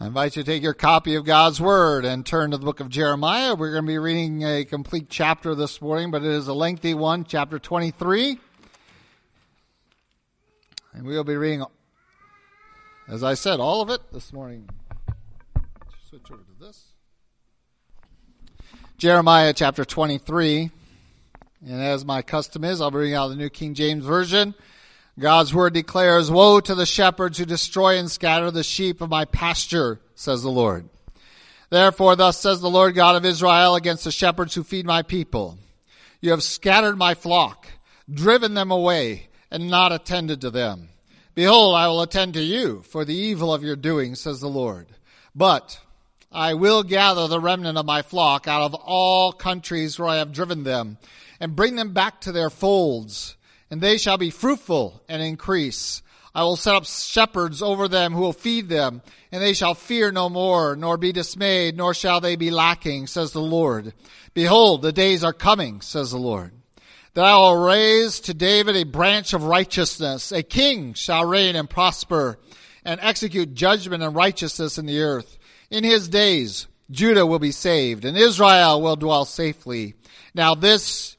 I invite you to take your copy of God's Word and turn to the book of Jeremiah. We're going to be reading a complete chapter this morning, but it is a lengthy one, chapter 23. And we'll be reading, as I said, all of it this morning. Switch over to this. Jeremiah chapter 23. And as my custom is, I'll be reading out the New King James Version. God's word declares, Woe to the shepherds who destroy and scatter the sheep of my pasture, says the Lord. Therefore, thus says the Lord God of Israel against the shepherds who feed my people. You have scattered my flock, driven them away, and not attended to them. Behold, I will attend to you for the evil of your doing, says the Lord. But I will gather the remnant of my flock out of all countries where I have driven them, and bring them back to their folds and they shall be fruitful and increase. I will set up shepherds over them who will feed them, and they shall fear no more, nor be dismayed, nor shall they be lacking, says the Lord. Behold, the days are coming, says the Lord, that I will raise to David a branch of righteousness. A king shall reign and prosper, and execute judgment and righteousness in the earth. In his days, Judah will be saved, and Israel will dwell safely. Now this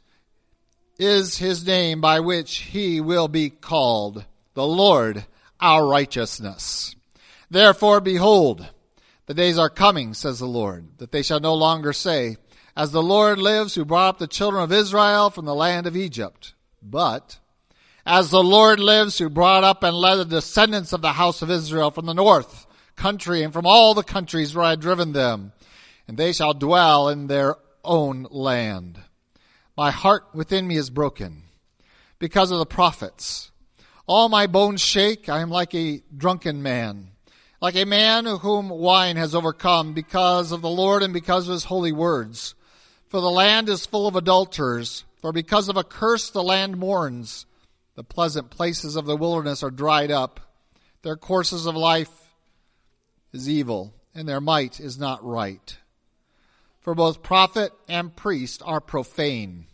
is his name by which he will be called, the Lord our righteousness. Therefore, behold, the days are coming, says the Lord, that they shall no longer say, As the Lord lives who brought up the children of Israel from the land of Egypt, but as the Lord lives who brought up and led the descendants of the house of Israel from the north country and from all the countries where I had driven them, and they shall dwell in their own land. My heart within me is broken because of the prophets. All my bones shake. I am like a drunken man, like a man whom wine has overcome because of the Lord and because of his holy words. For the land is full of adulterers. For because of a curse the land mourns. The pleasant places of the wilderness are dried up. Their courses of life is evil, and their might is not right. For both prophet and priest are profane.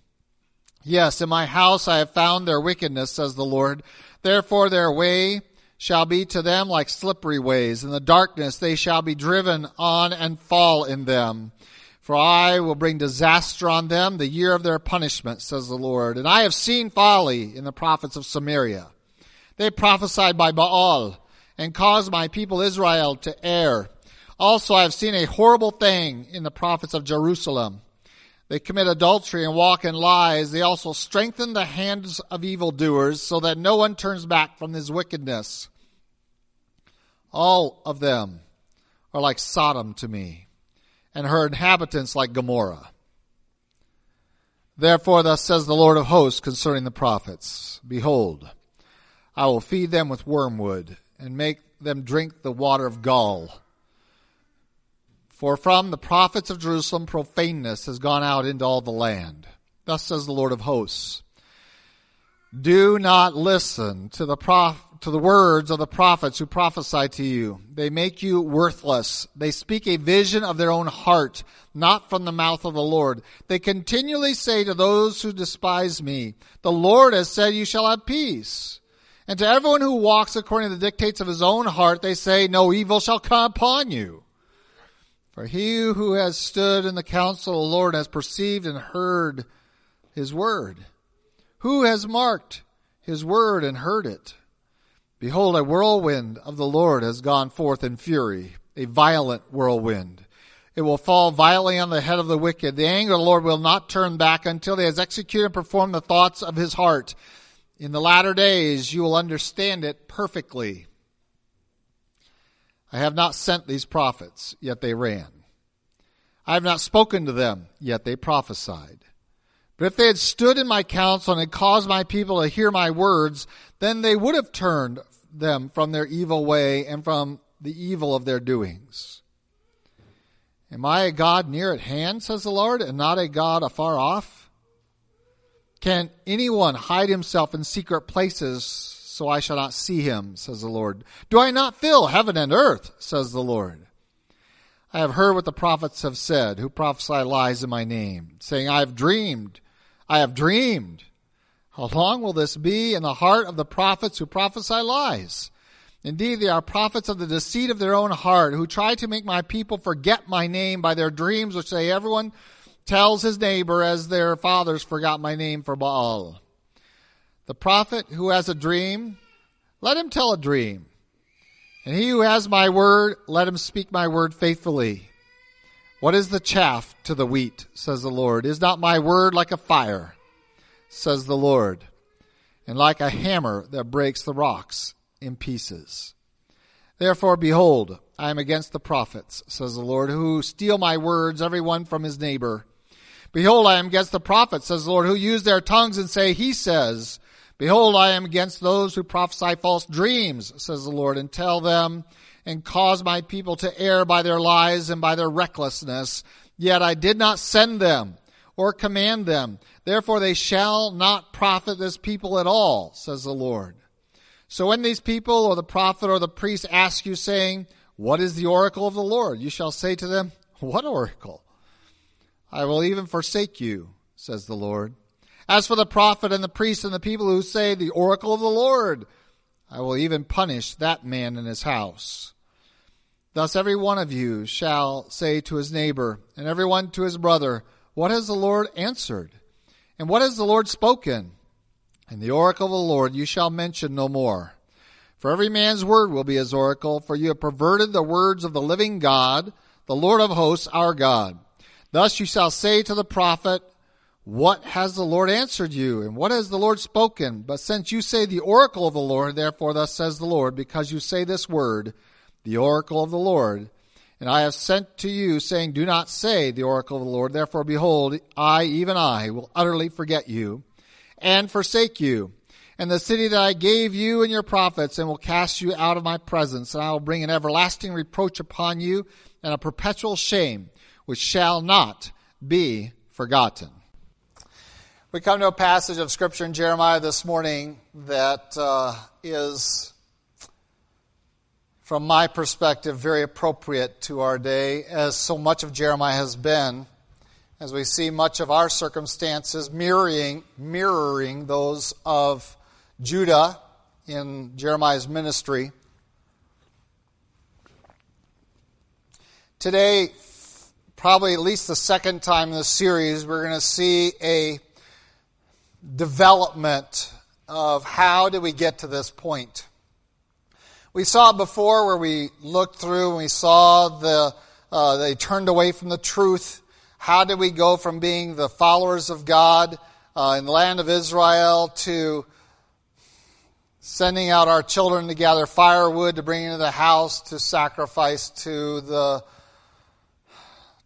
Yes, in my house I have found their wickedness, says the Lord. Therefore their way shall be to them like slippery ways. In the darkness they shall be driven on and fall in them. For I will bring disaster on them, the year of their punishment, says the Lord. And I have seen folly in the prophets of Samaria. They prophesied by Baal and caused my people Israel to err. Also I have seen a horrible thing in the prophets of Jerusalem. They commit adultery and walk in lies. They also strengthen the hands of evildoers so that no one turns back from his wickedness. All of them are like Sodom to me, and her inhabitants like Gomorrah. Therefore, thus says the Lord of hosts concerning the prophets Behold, I will feed them with wormwood, and make them drink the water of gall for from the prophets of Jerusalem profaneness has gone out into all the land. Thus says the Lord of hosts. Do not listen to the prof- to the words of the prophets who prophesy to you. They make you worthless. They speak a vision of their own heart, not from the mouth of the Lord. They continually say to those who despise me, the Lord has said you shall have peace. And to everyone who walks according to the dictates of his own heart, they say, no evil shall come upon you. For he who has stood in the counsel of the Lord has perceived and heard his word. Who has marked his word and heard it? Behold, a whirlwind of the Lord has gone forth in fury, a violent whirlwind. It will fall violently on the head of the wicked. The anger of the Lord will not turn back until he has executed and performed the thoughts of his heart. In the latter days you will understand it perfectly. I have not sent these prophets, yet they ran. I have not spoken to them, yet they prophesied. But if they had stood in my counsel and had caused my people to hear my words, then they would have turned them from their evil way and from the evil of their doings. Am I a God near at hand, says the Lord, and not a God afar off? Can anyone hide himself in secret places so I shall not see him, says the Lord. Do I not fill heaven and earth, says the Lord? I have heard what the prophets have said, who prophesy lies in my name, saying, I have dreamed, I have dreamed. How long will this be in the heart of the prophets who prophesy lies? Indeed, they are prophets of the deceit of their own heart, who try to make my people forget my name by their dreams, which say everyone tells his neighbor as their fathers forgot my name for Baal. The prophet who has a dream, let him tell a dream. And he who has my word, let him speak my word faithfully. What is the chaff to the wheat, says the Lord? Is not my word like a fire, says the Lord, and like a hammer that breaks the rocks? in pieces. Therefore, behold, I am against the prophets, says the Lord, who steal my words, every one from his neighbor. Behold, I am against the prophets, says the Lord, who use their tongues and say, He says. Behold, I am against those who prophesy false dreams, says the Lord, and tell them and cause my people to err by their lies and by their recklessness. Yet I did not send them or command them. Therefore they shall not profit this people at all, says the Lord. So when these people or the prophet or the priest ask you saying, what is the oracle of the Lord? You shall say to them, what oracle? I will even forsake you, says the Lord. As for the prophet and the priest and the people who say the oracle of the Lord, I will even punish that man and his house. Thus every one of you shall say to his neighbor and every one to his brother, What has the Lord answered? And what has the Lord spoken? And the oracle of the Lord you shall mention no more. For every man's word will be his oracle, for you have perverted the words of the living God, the Lord of hosts, our God. Thus you shall say to the prophet, What has the Lord answered you? And what has the Lord spoken? But since you say the oracle of the Lord, therefore thus says the Lord, because you say this word, the oracle of the Lord, and I have sent to you, saying, Do not say the oracle of the Lord. Therefore, behold, I, even I, will utterly forget you and forsake you. And the city that I gave you and your prophets, and will cast you out of my presence, and I will bring an everlasting reproach upon you, and a perpetual shame, which shall not be forgotten. We come to a passage of Scripture in Jeremiah this morning that uh, is, from my perspective, very appropriate to our day, as so much of Jeremiah has been as we see much of our circumstances mirroring, mirroring those of Judah in Jeremiah's ministry. Today, probably at least the second time in this series, we're going to see a development of how did we get to this point. We saw before where we looked through and we saw the uh, they turned away from the truth how did we go from being the followers of God uh, in the land of Israel to sending out our children to gather firewood to bring into the house to sacrifice to the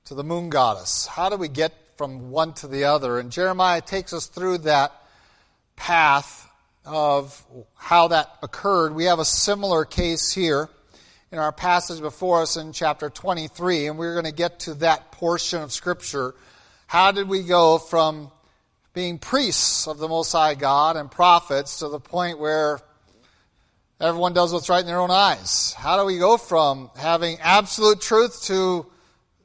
to the moon goddess? How do we get from one to the other? And Jeremiah takes us through that path of how that occurred. We have a similar case here in our passage before us in chapter 23, and we're going to get to that portion of Scripture. How did we go from being priests of the Most High God and prophets to the point where everyone does what's right in their own eyes? How do we go from having absolute truth to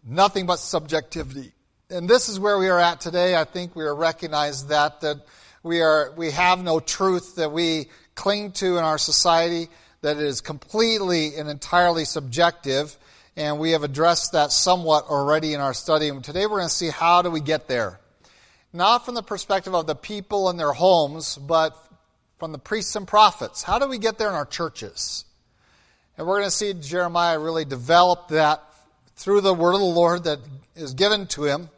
nothing but subjectivity? And this is where we are at today. I think we are recognize that that we are we have no truth that we cling to in our society that is completely and entirely subjective, and we have addressed that somewhat already in our study. And today we're going to see how do we get there. Not from the perspective of the people in their homes, but from the priests and prophets. How do we get there in our churches? And we're going to see Jeremiah really develop that through the word of the Lord that is given to him.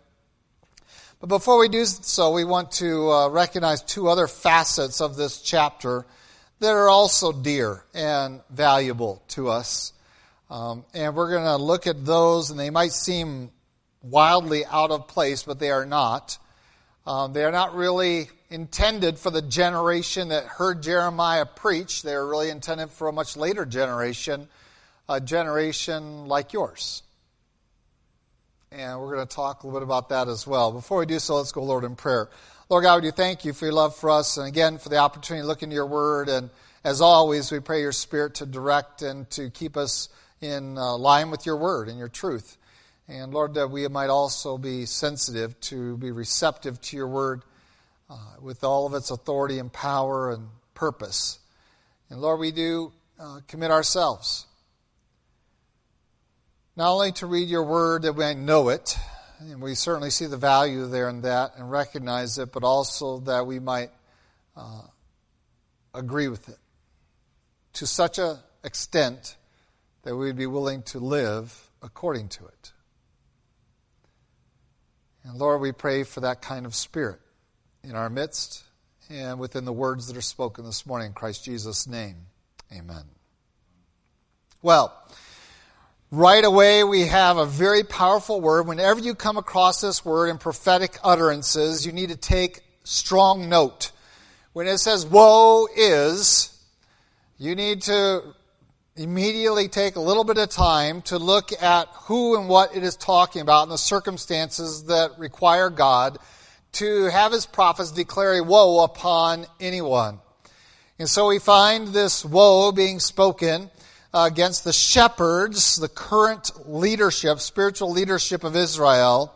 But before we do so, we want to uh, recognize two other facets of this chapter that are also dear and valuable to us. Um, and we're going to look at those, and they might seem wildly out of place, but they are not. Um, they are not really intended for the generation that heard Jeremiah preach. They are really intended for a much later generation, a generation like yours. And we're going to talk a little bit about that as well. Before we do so, let's go, Lord, in prayer. Lord God, we do thank you for your love for us, and again for the opportunity to look into your word. And as always, we pray your spirit to direct and to keep us in uh, line with your word and your truth. And Lord, that we might also be sensitive to be receptive to your word uh, with all of its authority and power and purpose. And Lord, we do uh, commit ourselves. Not only to read your word that we might know it, and we certainly see the value there in that and recognize it, but also that we might uh, agree with it to such an extent that we would be willing to live according to it. And Lord, we pray for that kind of spirit in our midst and within the words that are spoken this morning in Christ Jesus' name. Amen. Well, right away we have a very powerful word. Whenever you come across this word in prophetic utterances, you need to take strong note. When it says woe is, you need to immediately take a little bit of time to look at who and what it is talking about and the circumstances that require God to have his prophets declare a woe upon anyone. And so we find this woe being spoken against the shepherds, the current leadership, spiritual leadership of Israel.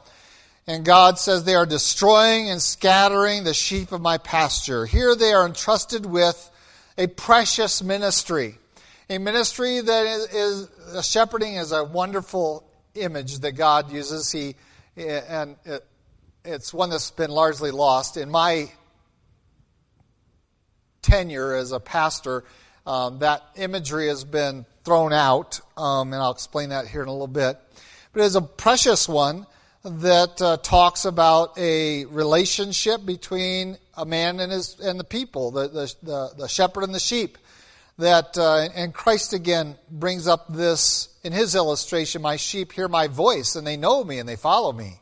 And God says they are destroying and scattering the sheep of my pasture. Here they are entrusted with a precious ministry. A ministry that is, is shepherding is a wonderful image that God uses. He, and it, it's one that's been largely lost. In my tenure as a pastor, um, that imagery has been thrown out, um, and I'll explain that here in a little bit. But it's a precious one that uh, talks about a relationship between a man and his and the people, the the, the, the shepherd and the sheep. That uh, and Christ again brings up this in his illustration: "My sheep hear my voice, and they know me, and they follow me."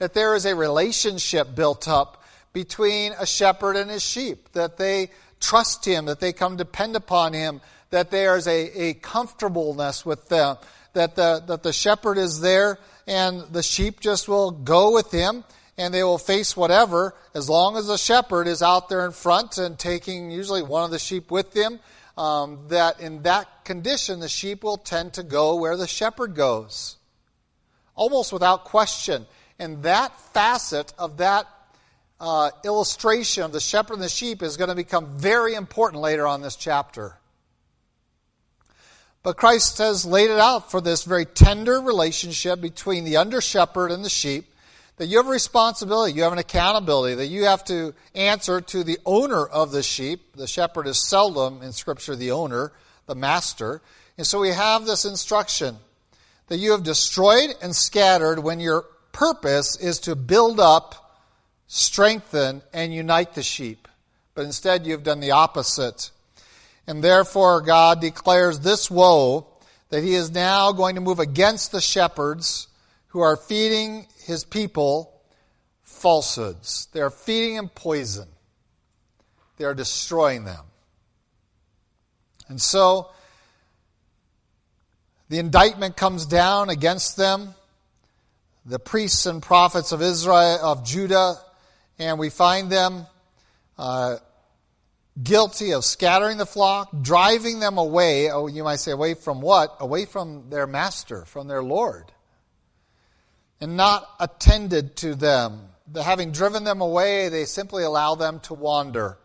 that there is a relationship built up between a shepherd and his sheep, that they trust him, that they come depend upon him, that there's a, a comfortableness with them, that the, that the shepherd is there and the sheep just will go with him and they will face whatever as long as the shepherd is out there in front and taking usually one of the sheep with him. Um, that in that condition, the sheep will tend to go where the shepherd goes, almost without question. And that facet of that uh, illustration of the shepherd and the sheep is going to become very important later on this chapter. But Christ has laid it out for this very tender relationship between the under shepherd and the sheep. That you have a responsibility, you have an accountability, that you have to answer to the owner of the sheep. The shepherd is seldom in Scripture the owner, the master. And so we have this instruction that you have destroyed and scattered when your purpose is to build up, strengthen, and unite the sheep. But instead, you've done the opposite. And therefore, God declares this woe that He is now going to move against the shepherds who are feeding His people falsehoods. They are feeding them poison, they are destroying them. And so, the indictment comes down against them the priests and prophets of Israel, of Judah, and we find them uh, guilty of scattering the flock, driving them away. Oh, you might say, away from what? Away from their master, from their Lord, and not attended to them. The, having driven them away, they simply allow them to wander.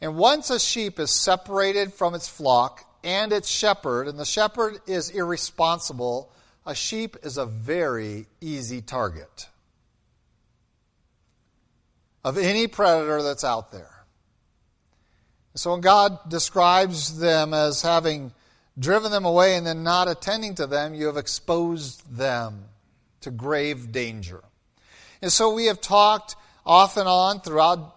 And once a sheep is separated from its flock and its shepherd, and the shepherd is irresponsible a sheep is a very easy target of any predator that's out there. So when God describes them as having driven them away and then not attending to them, you have exposed them to grave danger. And so we have talked off and on throughout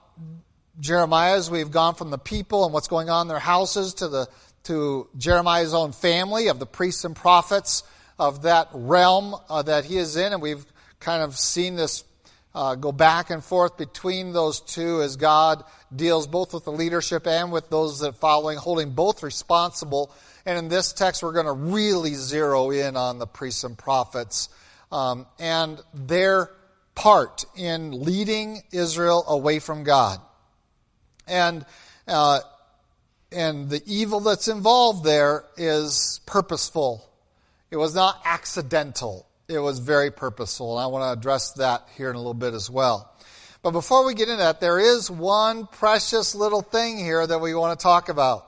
Jeremiah as we've gone from the people and what's going on in their houses to the to Jeremiah's own family of the priests and prophets of that realm uh, that he is in, and we've kind of seen this uh, go back and forth between those two as God deals both with the leadership and with those that are following, holding both responsible. And in this text, we're going to really zero in on the priests and prophets um, and their part in leading Israel away from God. And uh, and the evil that's involved there is purposeful it was not accidental. It was very purposeful. And I want to address that here in a little bit as well. But before we get into that, there is one precious little thing here that we want to talk about.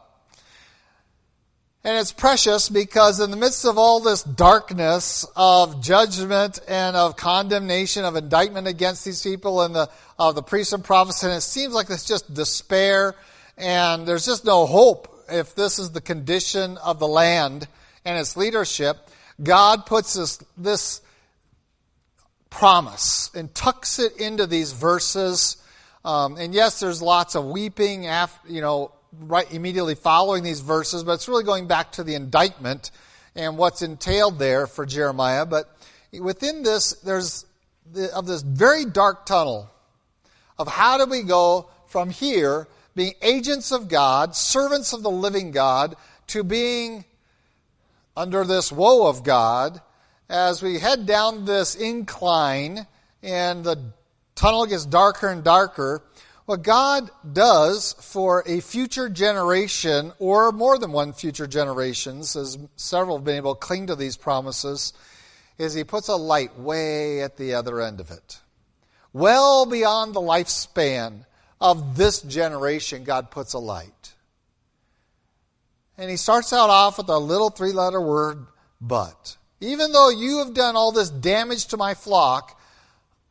And it's precious because in the midst of all this darkness of judgment and of condemnation, of indictment against these people and the, of the priests and prophets, and it seems like it's just despair and there's just no hope if this is the condition of the land and its leadership, God puts this, this promise and tucks it into these verses. Um, and yes, there's lots of weeping after, you know, right immediately following these verses, but it's really going back to the indictment and what's entailed there for Jeremiah. But within this, there's the, of this very dark tunnel of how do we go from here, being agents of God, servants of the living God, to being under this woe of God as we head down this incline and the tunnel gets darker and darker. What God does for a future generation, or more than one future generations, as several have been able to cling to these promises, is He puts a light way at the other end of it. Well beyond the lifespan of this generation, God puts a light. And He starts out off with a little three letter word, but. Even though you have done all this damage to my flock,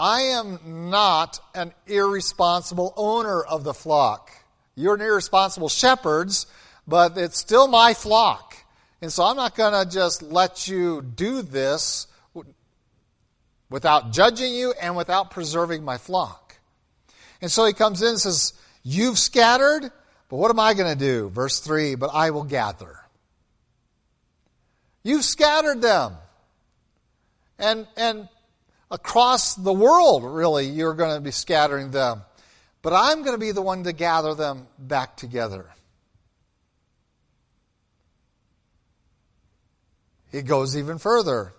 I am not an irresponsible owner of the flock. You're an irresponsible shepherds, but it's still my flock. And so I'm not going to just let you do this without judging you and without preserving my flock. And so he comes in and says, You've scattered, but what am I going to do? Verse 3 But I will gather. You've scattered them. And, and across the world, really, you're going to be scattering them. But I'm going to be the one to gather them back together. He goes even further.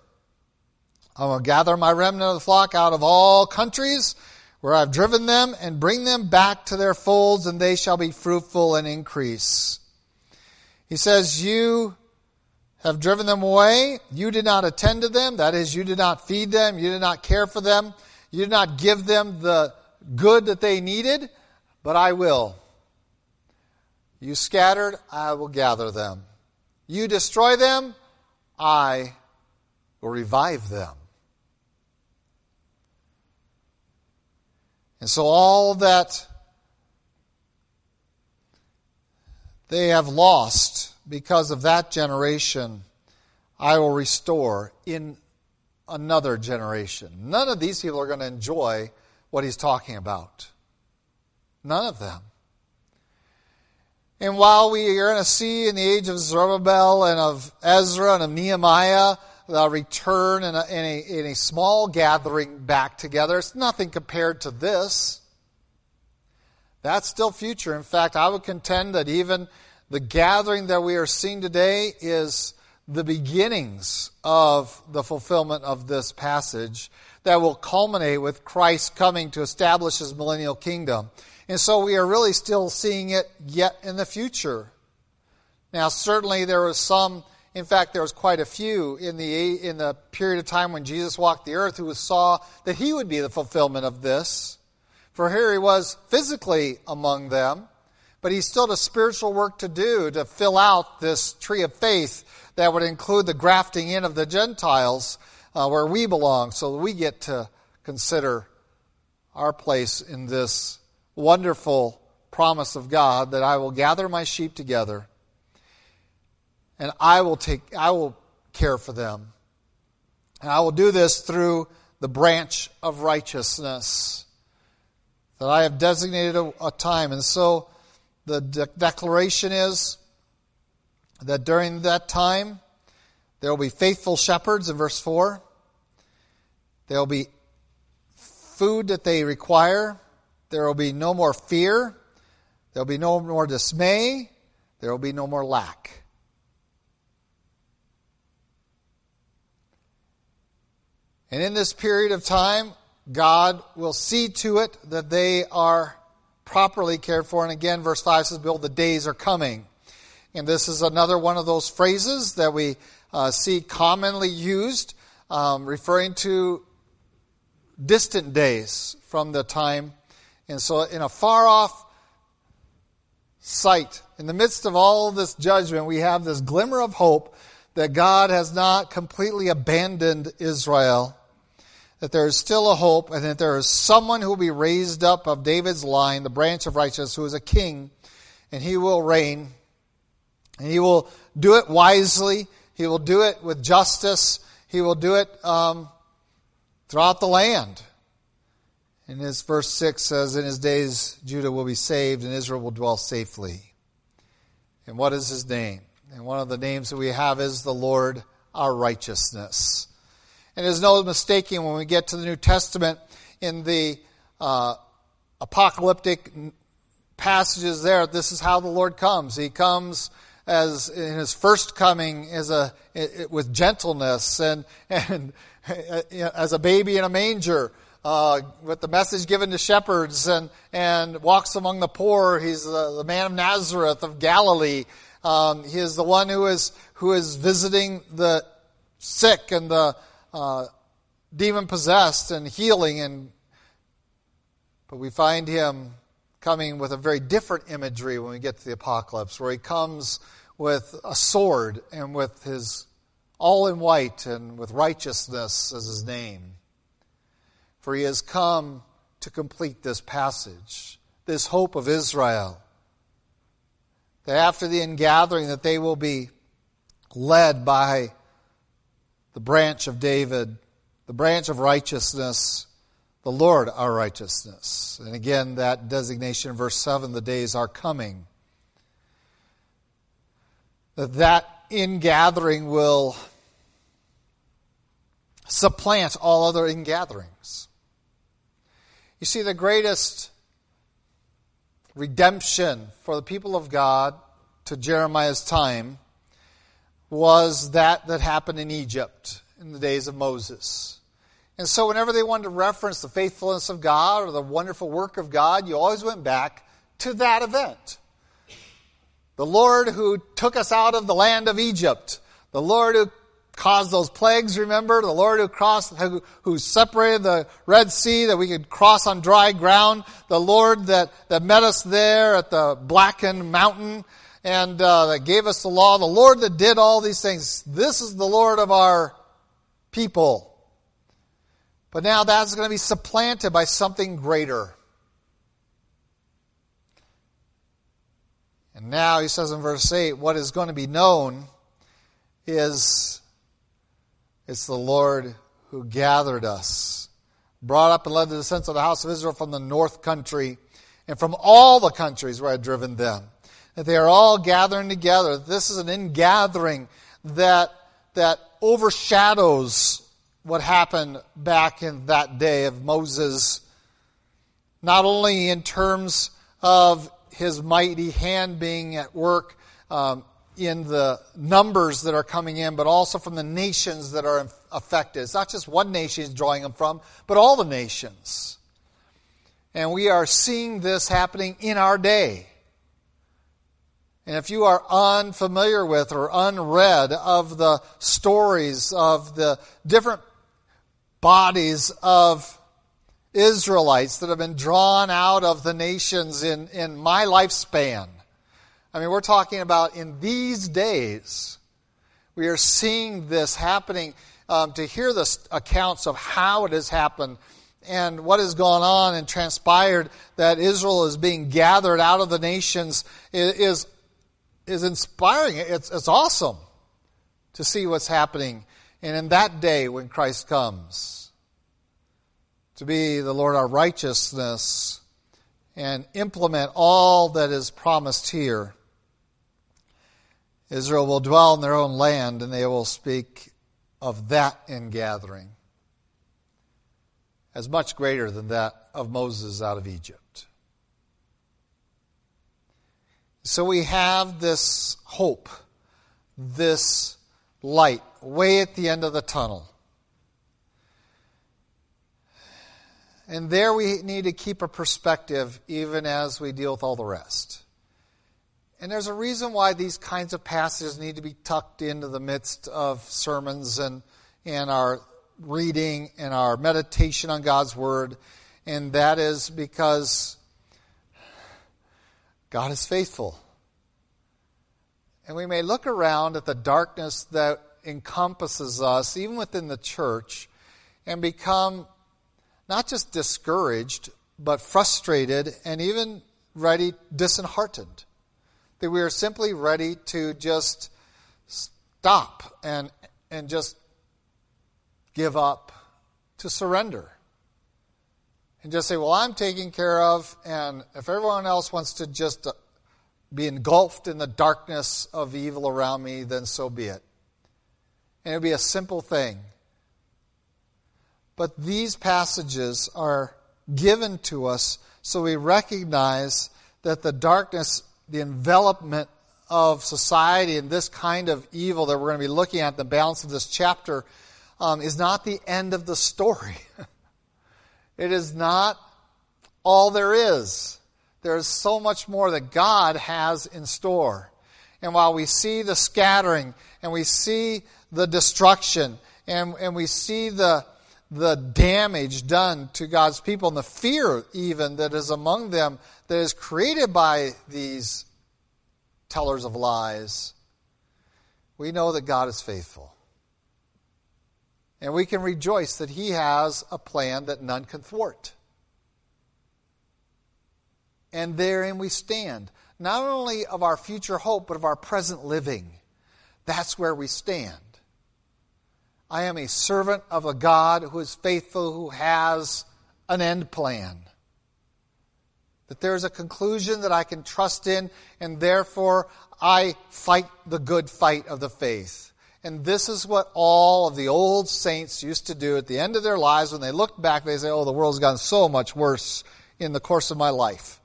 I'm going to gather my remnant of the flock out of all countries where I've driven them and bring them back to their folds, and they shall be fruitful and increase. He says, You have driven them away. You did not attend to them. That is, you did not feed them. You did not care for them. You did not give them the good that they needed, but I will. You scattered, I will gather them. You destroy them, I will revive them. And so all that they have lost because of that generation, I will restore in another generation. None of these people are going to enjoy what he's talking about. None of them. And while we are going to see in the age of Zerubbabel and of Ezra and of Nehemiah the return in a, in a, in a small gathering back together, it's nothing compared to this. That's still future. In fact, I would contend that even the gathering that we are seeing today is the beginnings of the fulfillment of this passage that will culminate with Christ coming to establish his millennial kingdom. And so we are really still seeing it yet in the future. Now, certainly there was some, in fact, there was quite a few in the, in the period of time when Jesus walked the earth who saw that he would be the fulfillment of this. For here he was physically among them but he still has spiritual work to do to fill out this tree of faith that would include the grafting in of the Gentiles uh, where we belong, so we get to consider our place in this wonderful promise of God that I will gather my sheep together and I will take I will care for them. And I will do this through the branch of righteousness that I have designated a, a time. And so the de- declaration is that during that time, there will be faithful shepherds in verse 4. There will be food that they require. There will be no more fear. There will be no more dismay. There will be no more lack. And in this period of time, God will see to it that they are properly cared for. And again, verse 5 says, Behold, the days are coming. And this is another one of those phrases that we uh, see commonly used, um, referring to distant days from the time. And so, in a far off sight in the midst of all this judgment, we have this glimmer of hope that God has not completely abandoned Israel, that there is still a hope, and that there is someone who will be raised up of David's line, the branch of righteousness, who is a king, and he will reign. And he will do it wisely. He will do it with justice. He will do it um, throughout the land. And his verse 6 says, In his days Judah will be saved and Israel will dwell safely. And what is his name? And one of the names that we have is the Lord our righteousness. And there's no mistaking when we get to the New Testament in the uh, apocalyptic passages there, this is how the Lord comes. He comes as in his first coming as a with gentleness and and as a baby in a manger. Uh, with the message given to shepherds and, and walks among the poor. He's the, the man of Nazareth of Galilee. Um, he is the one who is, who is visiting the sick and the uh, demon possessed and healing. And, but we find him coming with a very different imagery when we get to the apocalypse, where he comes with a sword and with his all in white and with righteousness as his name. For he has come to complete this passage, this hope of Israel. That after the ingathering that they will be led by the branch of David, the branch of righteousness, the Lord our righteousness. And again, that designation verse 7 the days are coming. That that ingathering will supplant all other ingatherings. You see, the greatest redemption for the people of God to Jeremiah's time was that that happened in Egypt in the days of Moses. And so, whenever they wanted to reference the faithfulness of God or the wonderful work of God, you always went back to that event. The Lord who took us out of the land of Egypt, the Lord who caused those plagues, remember? The Lord who crossed, who, who, separated the Red Sea that we could cross on dry ground. The Lord that, that met us there at the blackened mountain and uh, that gave us the law. The Lord that did all these things. This is the Lord of our people. But now that's going to be supplanted by something greater. And now he says in verse 8, what is going to be known is it's the Lord who gathered us, brought up and led the descendants of the house of Israel from the north country and from all the countries where I had driven them. They are all gathering together. This is an ingathering that, that overshadows what happened back in that day of Moses, not only in terms of his mighty hand being at work um, in the numbers that are coming in, but also from the nations that are affected. It's not just one nation he's drawing them from, but all the nations. And we are seeing this happening in our day. And if you are unfamiliar with or unread of the stories of the different bodies of Israelites that have been drawn out of the nations in, in my lifespan. I mean, we're talking about in these days, we are seeing this happening. Um, to hear the accounts of how it has happened and what has gone on and transpired that Israel is being gathered out of the nations is, is inspiring. It's, it's awesome to see what's happening and in that day when Christ comes, to be the Lord our righteousness and implement all that is promised here. Israel will dwell in their own land and they will speak of that ingathering as much greater than that of Moses out of Egypt. So we have this hope, this light way at the end of the tunnel. And there we need to keep a perspective even as we deal with all the rest. And there's a reason why these kinds of passages need to be tucked into the midst of sermons and, and our reading and our meditation on God's Word. And that is because God is faithful. And we may look around at the darkness that encompasses us, even within the church, and become not just discouraged, but frustrated and even ready, disheartened. That we are simply ready to just stop and, and just give up, to surrender. And just say, well, I'm taken care of, and if everyone else wants to just uh, be engulfed in the darkness of evil around me, then so be it. And it would be a simple thing. But these passages are given to us so we recognize that the darkness, the envelopment of society and this kind of evil that we're going to be looking at, the balance of this chapter, um, is not the end of the story. it is not all there is. There is so much more that God has in store. And while we see the scattering and we see the destruction and, and we see the, the damage done to God's people and the fear even that is among them that is created by these tellers of lies, we know that God is faithful. And we can rejoice that He has a plan that none can thwart. And therein we stand, not only of our future hope, but of our present living. That's where we stand. I am a servant of a God who is faithful, who has an end plan. That there is a conclusion that I can trust in, and therefore I fight the good fight of the faith. And this is what all of the old saints used to do at the end of their lives when they looked back, they say, Oh, the world's gotten so much worse in the course of my life.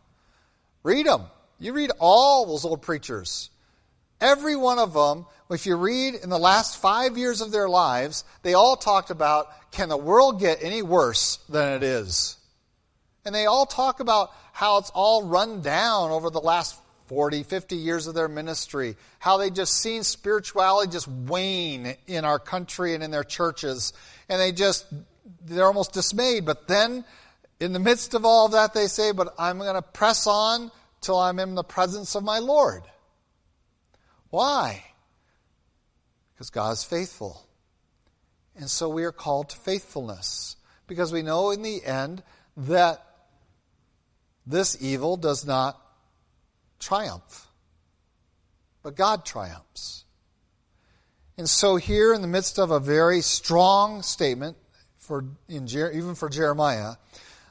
Read them. You read all those old preachers. Every one of them, if you read in the last five years of their lives, they all talked about can the world get any worse than it is? And they all talk about how it's all run down over the last 40, 50 years of their ministry, how they just seen spirituality just wane in our country and in their churches. And they just, they're almost dismayed. But then, in the midst of all of that, they say, But I'm going to press on till I'm in the presence of my Lord. Why? Because God is faithful. And so we are called to faithfulness. Because we know in the end that this evil does not triumph, but God triumphs. And so, here in the midst of a very strong statement, for in, even for Jeremiah,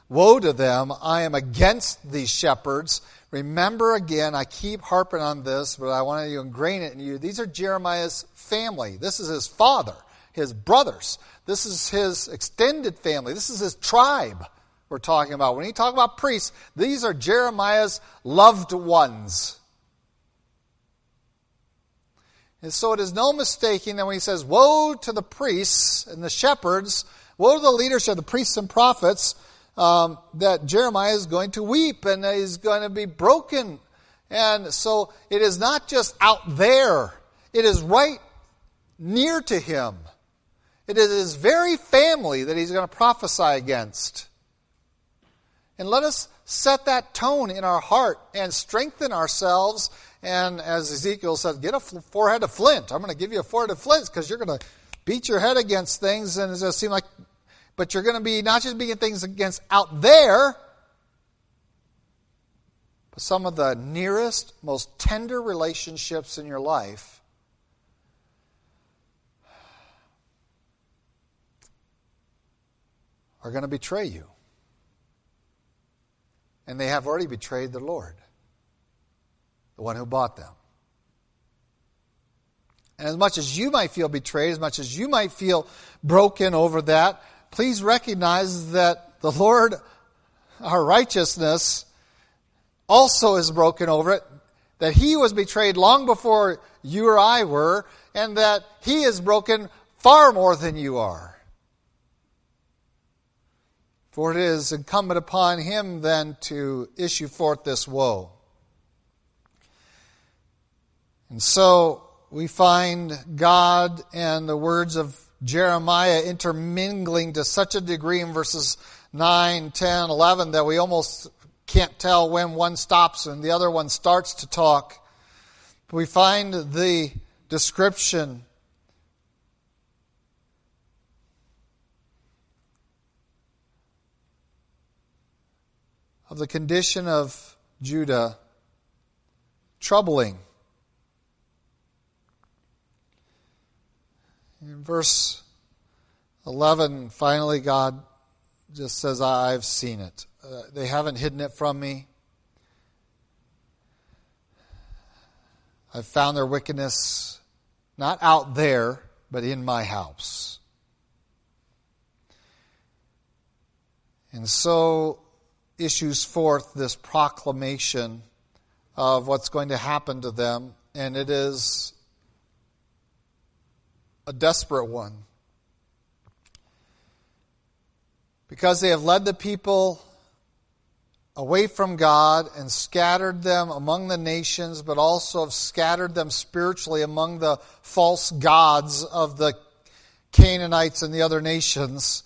woe to them, I am against these shepherds Remember again, I keep harping on this, but I want to ingrain it in you. These are Jeremiah's family. This is his father, his brothers. This is his extended family. This is his tribe we're talking about. When he talk about priests, these are Jeremiah's loved ones. And so it is no mistaking that when he says, Woe to the priests and the shepherds, woe to the leadership, of the priests and prophets, um, that Jeremiah is going to weep and he's going to be broken. And so it is not just out there, it is right near to him. It is his very family that he's going to prophesy against. And let us set that tone in our heart and strengthen ourselves. And as Ezekiel said, get a forehead of flint. I'm going to give you a forehead of flint because you're going to beat your head against things and it's going to seem like but you're going to be not just beating things against out there, but some of the nearest, most tender relationships in your life. Are going to betray you. And they have already betrayed the Lord, the one who bought them. And as much as you might feel betrayed, as much as you might feel broken over that, please recognize that the Lord, our righteousness, also is broken over it, that He was betrayed long before you or I were, and that He is broken far more than you are. For it is incumbent upon Him then to issue forth this woe. And so we find God and the words of Jeremiah intermingling to such a degree in verses 9, 10, 11 that we almost can't tell when one stops and the other one starts to talk. We find the description of the condition of Judah troubling. In verse 11, finally, God just says, I've seen it. Uh, they haven't hidden it from me. I've found their wickedness not out there, but in my house. And so issues forth this proclamation of what's going to happen to them, and it is a desperate one. Because they have led the people away from God and scattered them among the nations, but also have scattered them spiritually among the false gods of the Canaanites and the other nations.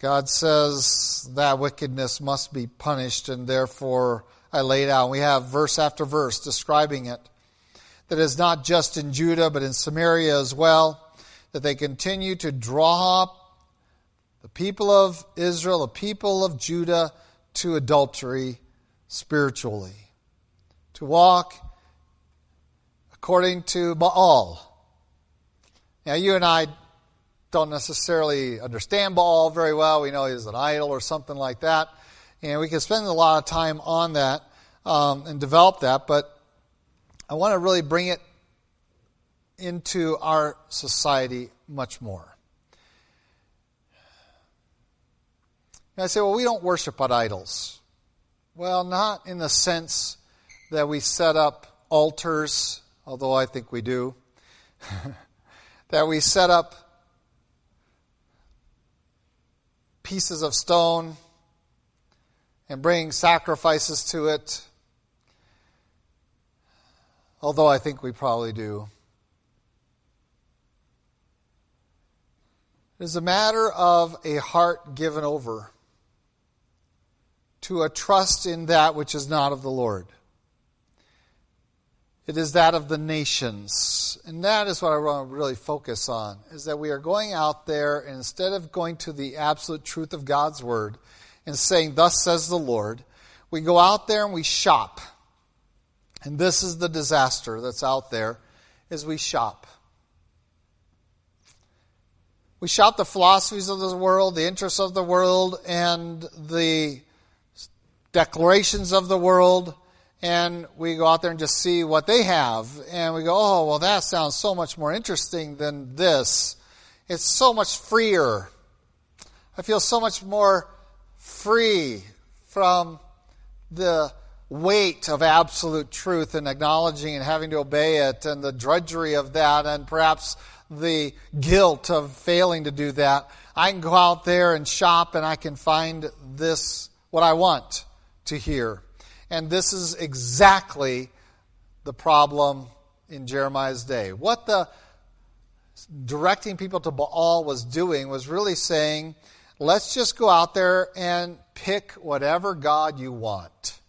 God says that wickedness must be punished, and therefore I lay out. We have verse after verse describing it. That is not just in Judah, but in Samaria as well. That they continue to draw the people of Israel, the people of Judah, to adultery spiritually, to walk according to Baal. Now, you and I don't necessarily understand Baal very well. We know he's an idol or something like that. And we can spend a lot of time on that um, and develop that, but I want to really bring it into our society much more. And I say, well, we don't worship at idols. Well, not in the sense that we set up altars, although I think we do. that we set up pieces of stone and bring sacrifices to it, although I think we probably do. It is a matter of a heart given over to a trust in that which is not of the Lord. It is that of the nations. And that is what I want to really focus on, is that we are going out there, and instead of going to the absolute truth of God's Word and saying, Thus says the Lord, we go out there and we shop. And this is the disaster that's out there, is we shop. We shop the philosophies of the world, the interests of the world, and the declarations of the world and we go out there and just see what they have. And we go oh well that sounds so much more interesting than this. It's so much freer. I feel so much more free from the weight of absolute truth and acknowledging and having to obey it and the drudgery of that and perhaps the guilt of failing to do that. I can go out there and shop and i can find this what i want to hear. And this is exactly the problem in Jeremiah's day. What the directing people to Baal was doing was really saying, let's just go out there and pick whatever God you want.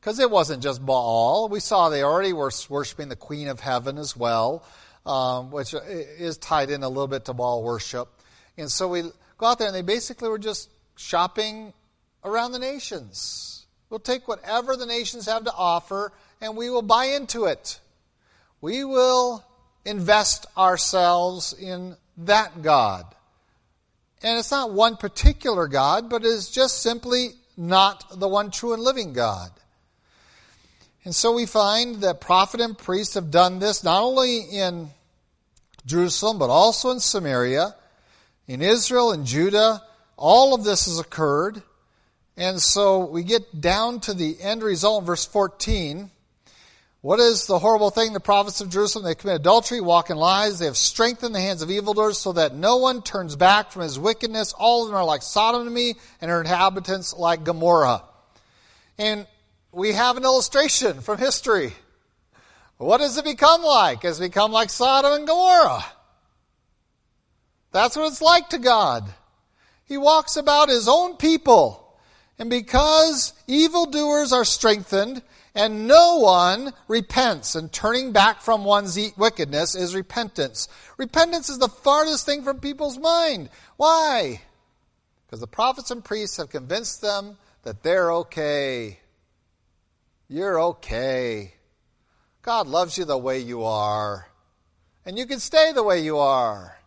Because it wasn't just Baal. We saw they already were worshiping the Queen of Heaven as well, um, which is tied in a little bit to Baal worship. And so we go out there and they basically were just shopping around the nations. We'll take whatever the nations have to offer and we will buy into it. We will invest ourselves in that God. And it's not one particular God, but it is just simply not the one true and living God. And so we find that prophet and priest have done this not only in Jerusalem, but also in Samaria, in Israel and Judah. All of this has occurred. And so we get down to the end result in verse 14. What is the horrible thing? The prophets of Jerusalem, they commit adultery, walk in lies. They have strengthened the hands of evildoers so that no one turns back from his wickedness. All of them are like Sodom to me and her inhabitants like Gomorrah. And we have an illustration from history. What does it become like? It's become like Sodom and Gomorrah. That's what it's like to God. He walks about his own people and because evildoers are strengthened, and no one repents. And turning back from one's wickedness is repentance. Repentance is the farthest thing from people's mind. Why? Because the prophets and priests have convinced them that they're okay. You're okay. God loves you the way you are. And you can stay the way you are.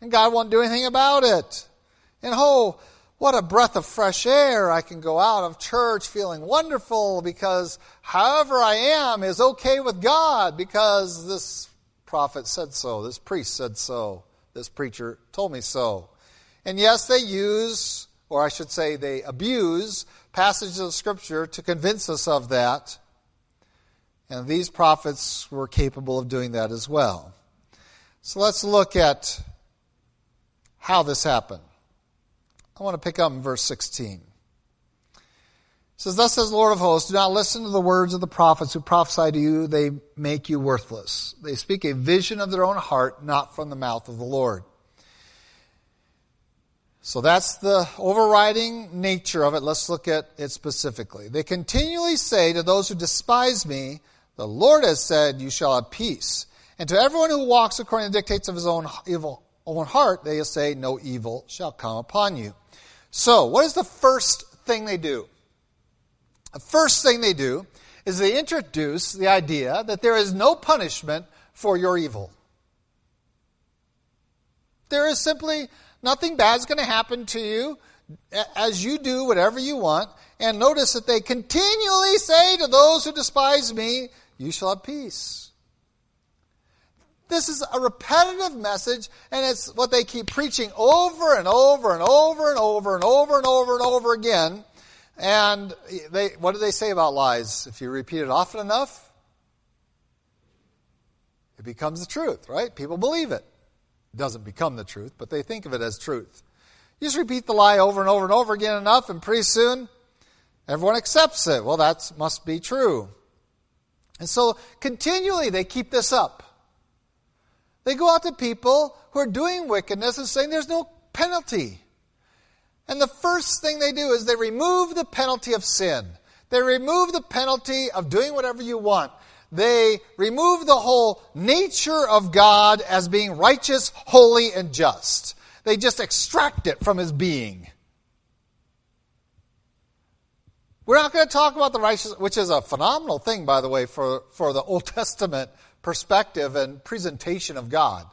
And God won't do anything about it. And oh, what a breath of fresh air. I can go out of church feeling wonderful because however I am is okay with God because this prophet said so, this priest said so, this preacher told me so. And yes, they use, or I should say, they abuse passages of Scripture to convince us of that. And these prophets were capable of doing that as well. So let's look at how this happened. I want to pick up in verse 16. It says, Thus says the Lord of hosts, do not listen to the words of the prophets who prophesy to you, they make you worthless. They speak a vision of their own heart, not from the mouth of the Lord. So that's the overriding nature of it. Let's look at it specifically. They continually say to those who despise me, The Lord has said, You shall have peace. And to everyone who walks according to the dictates of his own evil own heart, they say, No evil shall come upon you. So, what is the first thing they do? The first thing they do is they introduce the idea that there is no punishment for your evil. There is simply nothing bad is going to happen to you as you do whatever you want. And notice that they continually say to those who despise me, You shall have peace. This is a repetitive message, and it's what they keep preaching over and over and over and over and over and over and over again. And they, what do they say about lies? If you repeat it often enough, it becomes the truth, right? People believe it. It doesn't become the truth, but they think of it as truth. You just repeat the lie over and over and over again enough, and pretty soon everyone accepts it. Well, that must be true. And so continually they keep this up. They go out to people who are doing wickedness and saying there's no penalty. And the first thing they do is they remove the penalty of sin. They remove the penalty of doing whatever you want. They remove the whole nature of God as being righteous, holy, and just. They just extract it from his being. We're not going to talk about the righteous, which is a phenomenal thing, by the way, for, for the Old Testament perspective and presentation of God.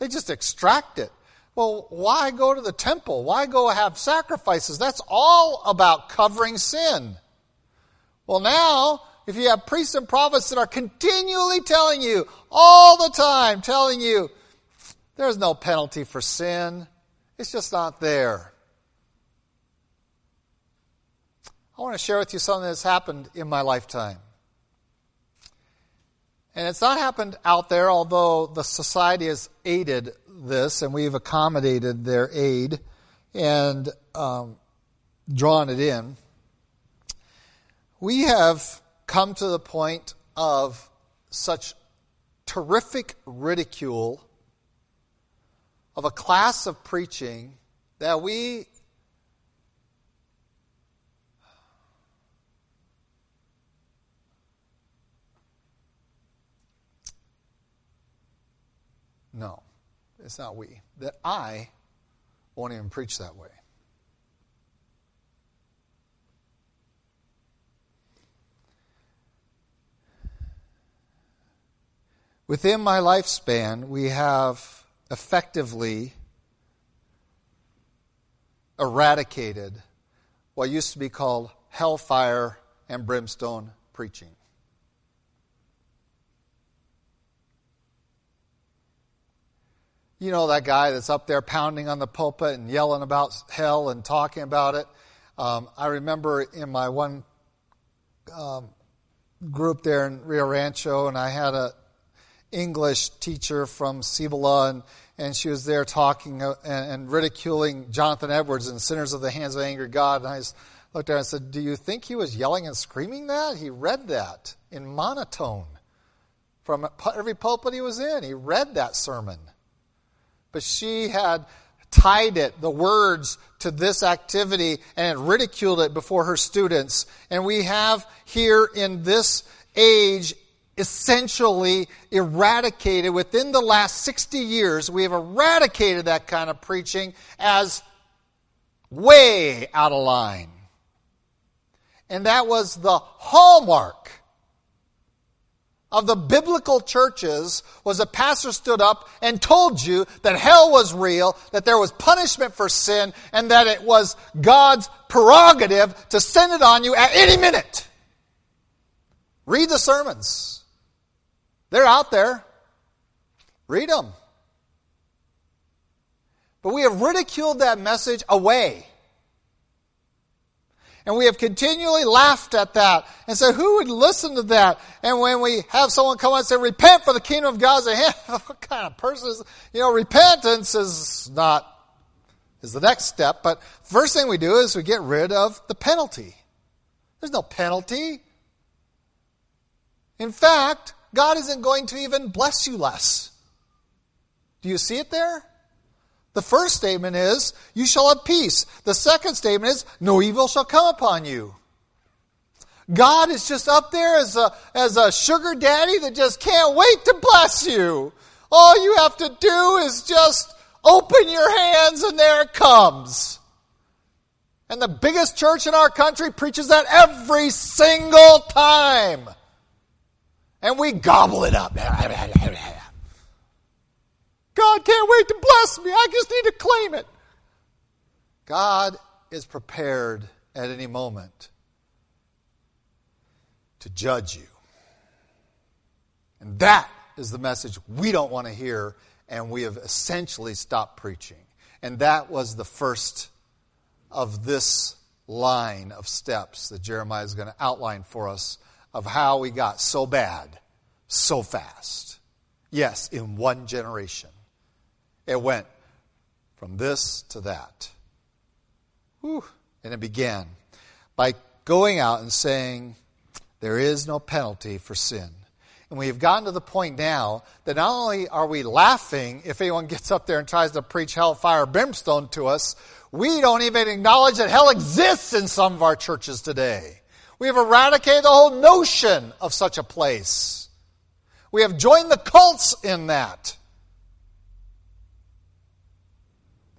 They just extract it. Well, why go to the temple? Why go have sacrifices? That's all about covering sin. Well, now, if you have priests and prophets that are continually telling you, all the time, telling you, there's no penalty for sin, it's just not there. I want to share with you something that's happened in my lifetime. And it's not happened out there, although the society has aided this and we've accommodated their aid and um, drawn it in. We have come to the point of such terrific ridicule of a class of preaching that we No, it's not we. That I won't even preach that way. Within my lifespan, we have effectively eradicated what used to be called hellfire and brimstone preaching. You know, that guy that's up there pounding on the pulpit and yelling about hell and talking about it. Um, I remember in my one um, group there in Rio Rancho, and I had a English teacher from Cibola, and, and she was there talking uh, and, and, ridiculing Jonathan Edwards and Sinners of the Hands of Angry God. And I just looked at her and said, Do you think he was yelling and screaming that? He read that in monotone from every pulpit he was in. He read that sermon. But she had tied it, the words, to this activity and ridiculed it before her students. And we have here in this age essentially eradicated within the last 60 years, we have eradicated that kind of preaching as way out of line. And that was the hallmark of the biblical churches was a pastor stood up and told you that hell was real, that there was punishment for sin, and that it was God's prerogative to send it on you at any minute. Read the sermons. They're out there. Read them. But we have ridiculed that message away. And we have continually laughed at that and said, who would listen to that? And when we have someone come and say, repent for the kingdom of God is at hand, what kind of person is, you know, repentance is not, is the next step. But first thing we do is we get rid of the penalty. There's no penalty. In fact, God isn't going to even bless you less. Do you see it there? The first statement is, you shall have peace. The second statement is, no evil shall come upon you. God is just up there as a, as a sugar daddy that just can't wait to bless you. All you have to do is just open your hands and there it comes. And the biggest church in our country preaches that every single time. And we gobble it up. God can't wait to bless me. I just need to claim it. God is prepared at any moment to judge you. And that is the message we don't want to hear, and we have essentially stopped preaching. And that was the first of this line of steps that Jeremiah is going to outline for us of how we got so bad so fast. Yes, in one generation. It went from this to that. Whew. And it began by going out and saying, There is no penalty for sin. And we have gotten to the point now that not only are we laughing if anyone gets up there and tries to preach hellfire brimstone to us, we don't even acknowledge that hell exists in some of our churches today. We have eradicated the whole notion of such a place. We have joined the cults in that.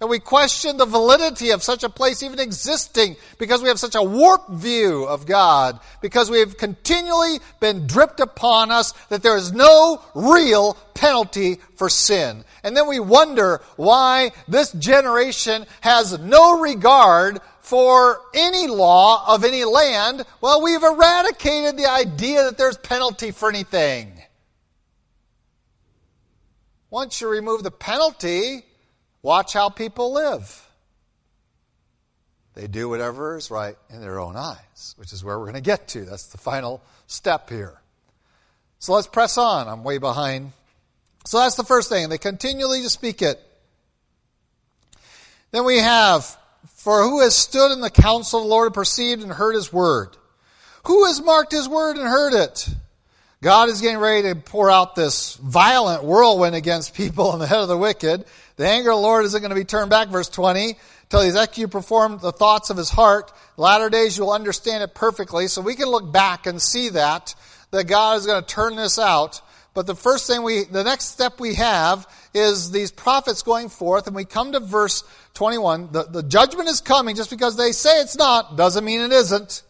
And we question the validity of such a place even existing because we have such a warped view of God, because we have continually been dripped upon us that there is no real penalty for sin. And then we wonder why this generation has no regard for any law of any land. Well, we've eradicated the idea that there's penalty for anything. Once you remove the penalty, Watch how people live. They do whatever is right in their own eyes, which is where we're going to get to. That's the final step here. So let's press on. I'm way behind. So that's the first thing. They continually to speak it. Then we have, for who has stood in the counsel of the Lord and perceived and heard his word? Who has marked his word and heard it? God is getting ready to pour out this violent whirlwind against people in the head of the wicked. The anger of the Lord isn't going to be turned back, verse 20, till he's executed performed the thoughts of his heart. Latter days you'll understand it perfectly. So we can look back and see that, that God is going to turn this out. But the first thing we, the next step we have is these prophets going forth, and we come to verse 21. The, the judgment is coming just because they say it's not, doesn't mean it isn't.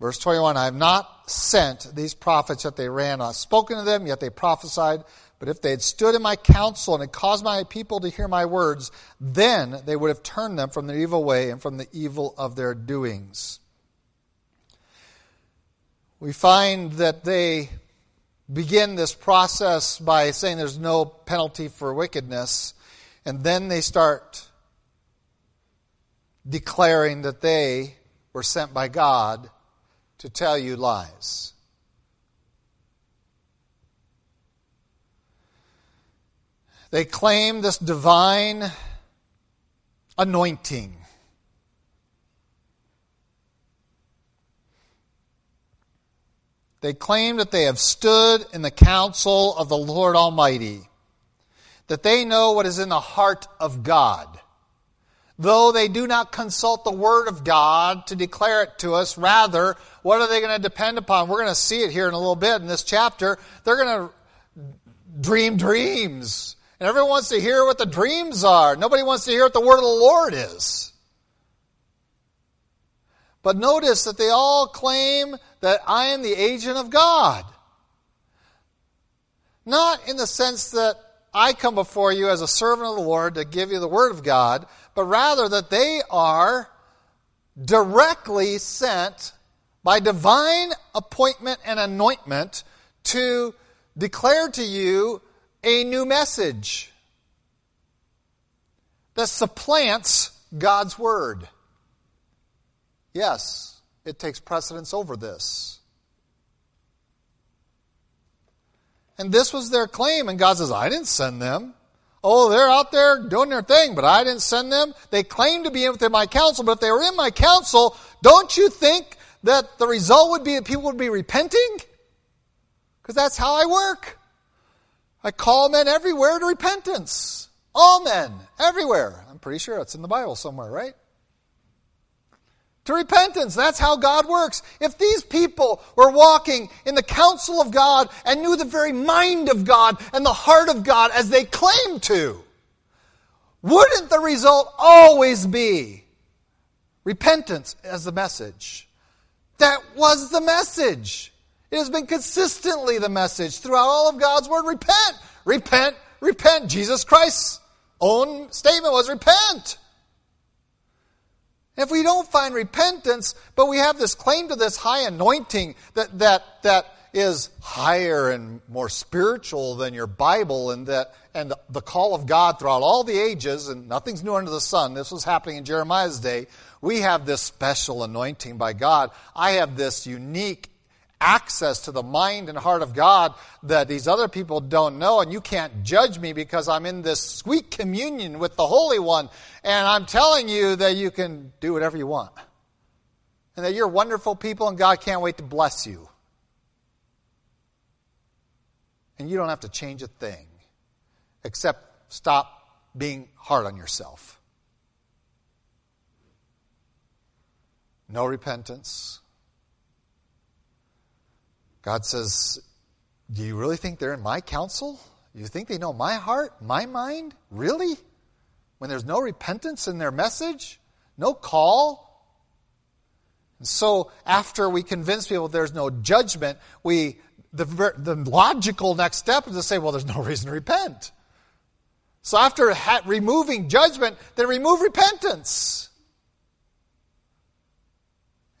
Verse 21, I have not sent these prophets that they ran. I've spoken to them, yet they prophesied. But if they had stood in my counsel and had caused my people to hear my words, then they would have turned them from their evil way and from the evil of their doings. We find that they begin this process by saying there's no penalty for wickedness, and then they start declaring that they were sent by God to tell you lies. They claim this divine anointing. They claim that they have stood in the counsel of the Lord Almighty. that they know what is in the heart of God. Though they do not consult the Word of God to declare it to us, rather, what are they going to depend upon? We're going to see it here in a little bit in this chapter. They're going to dream dreams. And everyone wants to hear what the dreams are. Nobody wants to hear what the Word of the Lord is. But notice that they all claim that I am the agent of God. Not in the sense that I come before you as a servant of the Lord to give you the Word of God, but rather that they are directly sent by divine appointment and anointment to declare to you a new message that supplants God's Word. Yes, it takes precedence over this. And this was their claim. And God says, I didn't send them. Oh, they're out there doing their thing, but I didn't send them. They claim to be within my counsel, but if they were in my counsel, don't you think that the result would be that people would be repenting? Because that's how I work. I call men everywhere to repentance. All men, everywhere. I'm pretty sure it's in the Bible somewhere, right? To repentance. That's how God works. If these people were walking in the counsel of God and knew the very mind of God and the heart of God as they claim to, wouldn't the result always be repentance as the message? That was the message. It has been consistently the message throughout all of God's Word. Repent, repent, repent. Jesus Christ's own statement was repent. If we don't find repentance, but we have this claim to this high anointing that, that, that is higher and more spiritual than your Bible and that and the call of God throughout all the ages, and nothing's new under the sun. This was happening in Jeremiah's day. We have this special anointing by God. I have this unique access to the mind and heart of God that these other people don't know, and you can't judge me because I'm in this sweet communion with the Holy One, and I'm telling you that you can do whatever you want. And that you're wonderful people, and God can't wait to bless you. And you don't have to change a thing except stop being hard on yourself. No repentance, God says, Do you really think they're in my counsel? You think they know my heart, my mind? Really? When there's no repentance in their message, no call. And so, after we convince people there's no judgment, we the, the logical next step is to say, well, there's no reason to repent. So, after ha- removing judgment, then remove repentance.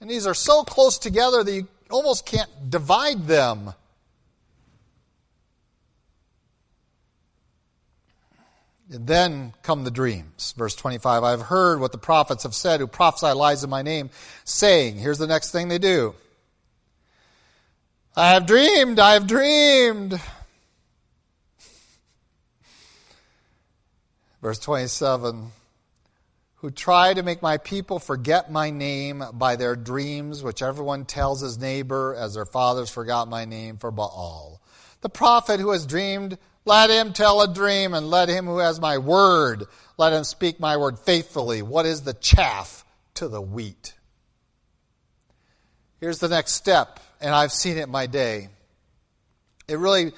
And these are so close together that you almost can't divide them. And then come the dreams. Verse 25 I've heard what the prophets have said who prophesy lies in my name, saying, Here's the next thing they do I have dreamed, I have dreamed. Verse 27 who try to make my people forget my name by their dreams, which everyone tells his neighbor, as their fathers forgot my name for Baal. The prophet who has dreamed, let him tell a dream, and let him who has my word, let him speak my word faithfully. What is the chaff to the wheat? Here's the next step, and I've seen it my day. It really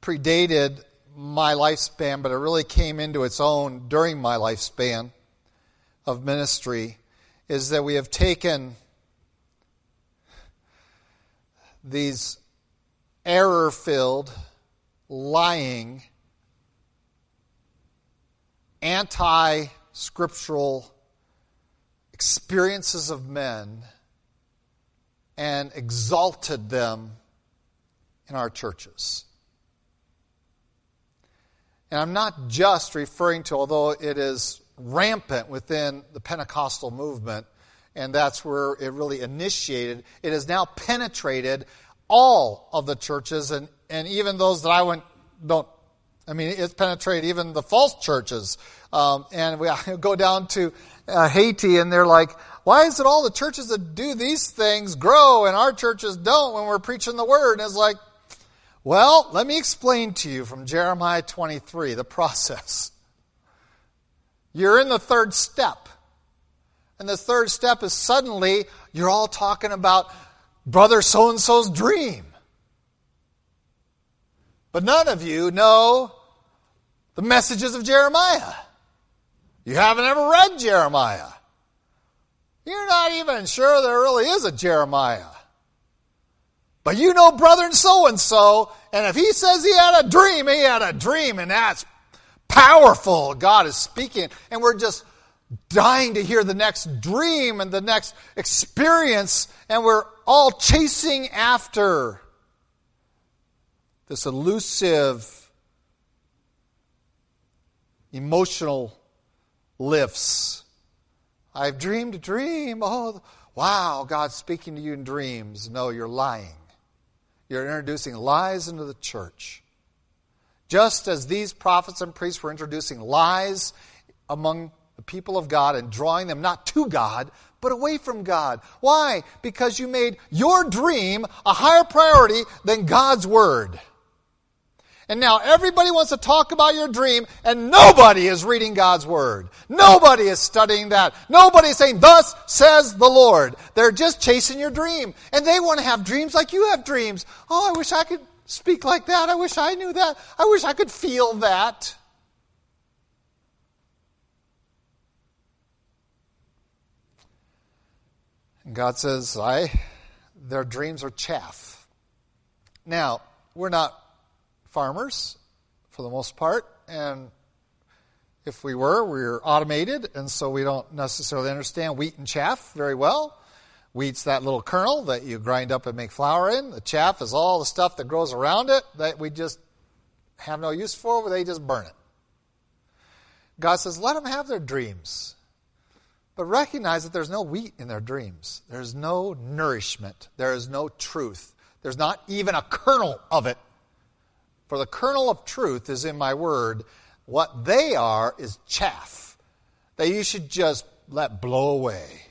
predated my lifespan, but it really came into its own during my lifespan of ministry is that we have taken these error filled, lying, anti scriptural experiences of men and exalted them in our churches. And I'm not just referring to, although it is rampant within the Pentecostal movement, and that's where it really initiated. It has now penetrated all of the churches, and, and even those that I went don't. I mean, it's penetrated even the false churches. Um, and we go down to uh, Haiti, and they're like, "Why is it all the churches that do these things grow, and our churches don't when we're preaching the word?" And it's like, Well, let me explain to you from Jeremiah 23 the process. You're in the third step. And the third step is suddenly you're all talking about brother so and so's dream. But none of you know the messages of Jeremiah. You haven't ever read Jeremiah. You're not even sure there really is a Jeremiah. But you know brother so and so, and if he says he had a dream, he had a dream, and that's powerful. God is speaking, and we're just dying to hear the next dream and the next experience, and we're all chasing after this elusive emotional lifts. I've dreamed a dream. Oh, wow, God's speaking to you in dreams. No, you're lying. You're introducing lies into the church. Just as these prophets and priests were introducing lies among the people of God and drawing them not to God, but away from God. Why? Because you made your dream a higher priority than God's word. And now everybody wants to talk about your dream, and nobody is reading God's Word. Nobody is studying that. Nobody is saying, Thus says the Lord. They're just chasing your dream. And they want to have dreams like you have dreams. Oh, I wish I could speak like that. I wish I knew that. I wish I could feel that. And God says, I, their dreams are chaff. Now, we're not farmers for the most part, and if we were, we're automated, and so we don't necessarily understand wheat and chaff very well. Wheat's that little kernel that you grind up and make flour in. The chaff is all the stuff that grows around it that we just have no use for, they just burn it. God says, let them have their dreams. But recognize that there's no wheat in their dreams. There's no nourishment. There is no truth. There's not even a kernel of it. For the kernel of truth is in my word. What they are is chaff that you should just let blow away.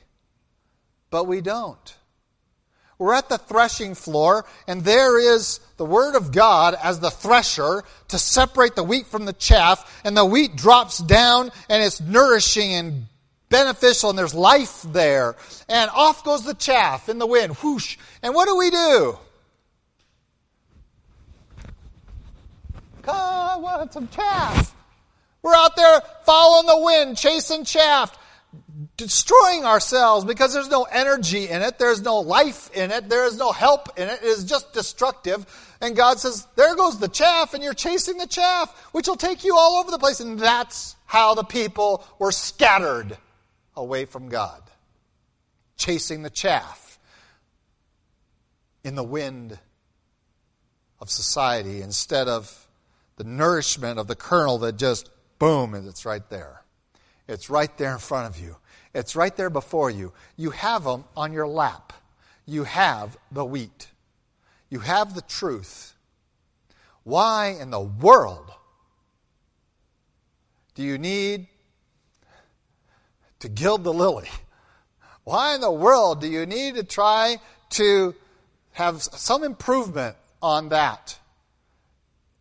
But we don't. We're at the threshing floor, and there is the Word of God as the thresher to separate the wheat from the chaff, and the wheat drops down, and it's nourishing and beneficial and there's life there. And off goes the chaff in the wind. Whoosh. And what do we do? I want some chaff. We're out there following the wind, chasing chaff, destroying ourselves because there's no energy in it. There's no life in it. There is no help in it. It is just destructive. And God says, there goes the chaff and you're chasing the chaff, which will take you all over the place. And that's how the people were scattered away from God, chasing the chaff in the wind of society instead of the nourishment of the kernel that just boom, and it's right there. It's right there in front of you. It's right there before you. You have them on your lap. You have the wheat. You have the truth. Why in the world do you need to gild the lily. Why in the world do you need to try to have some improvement on that?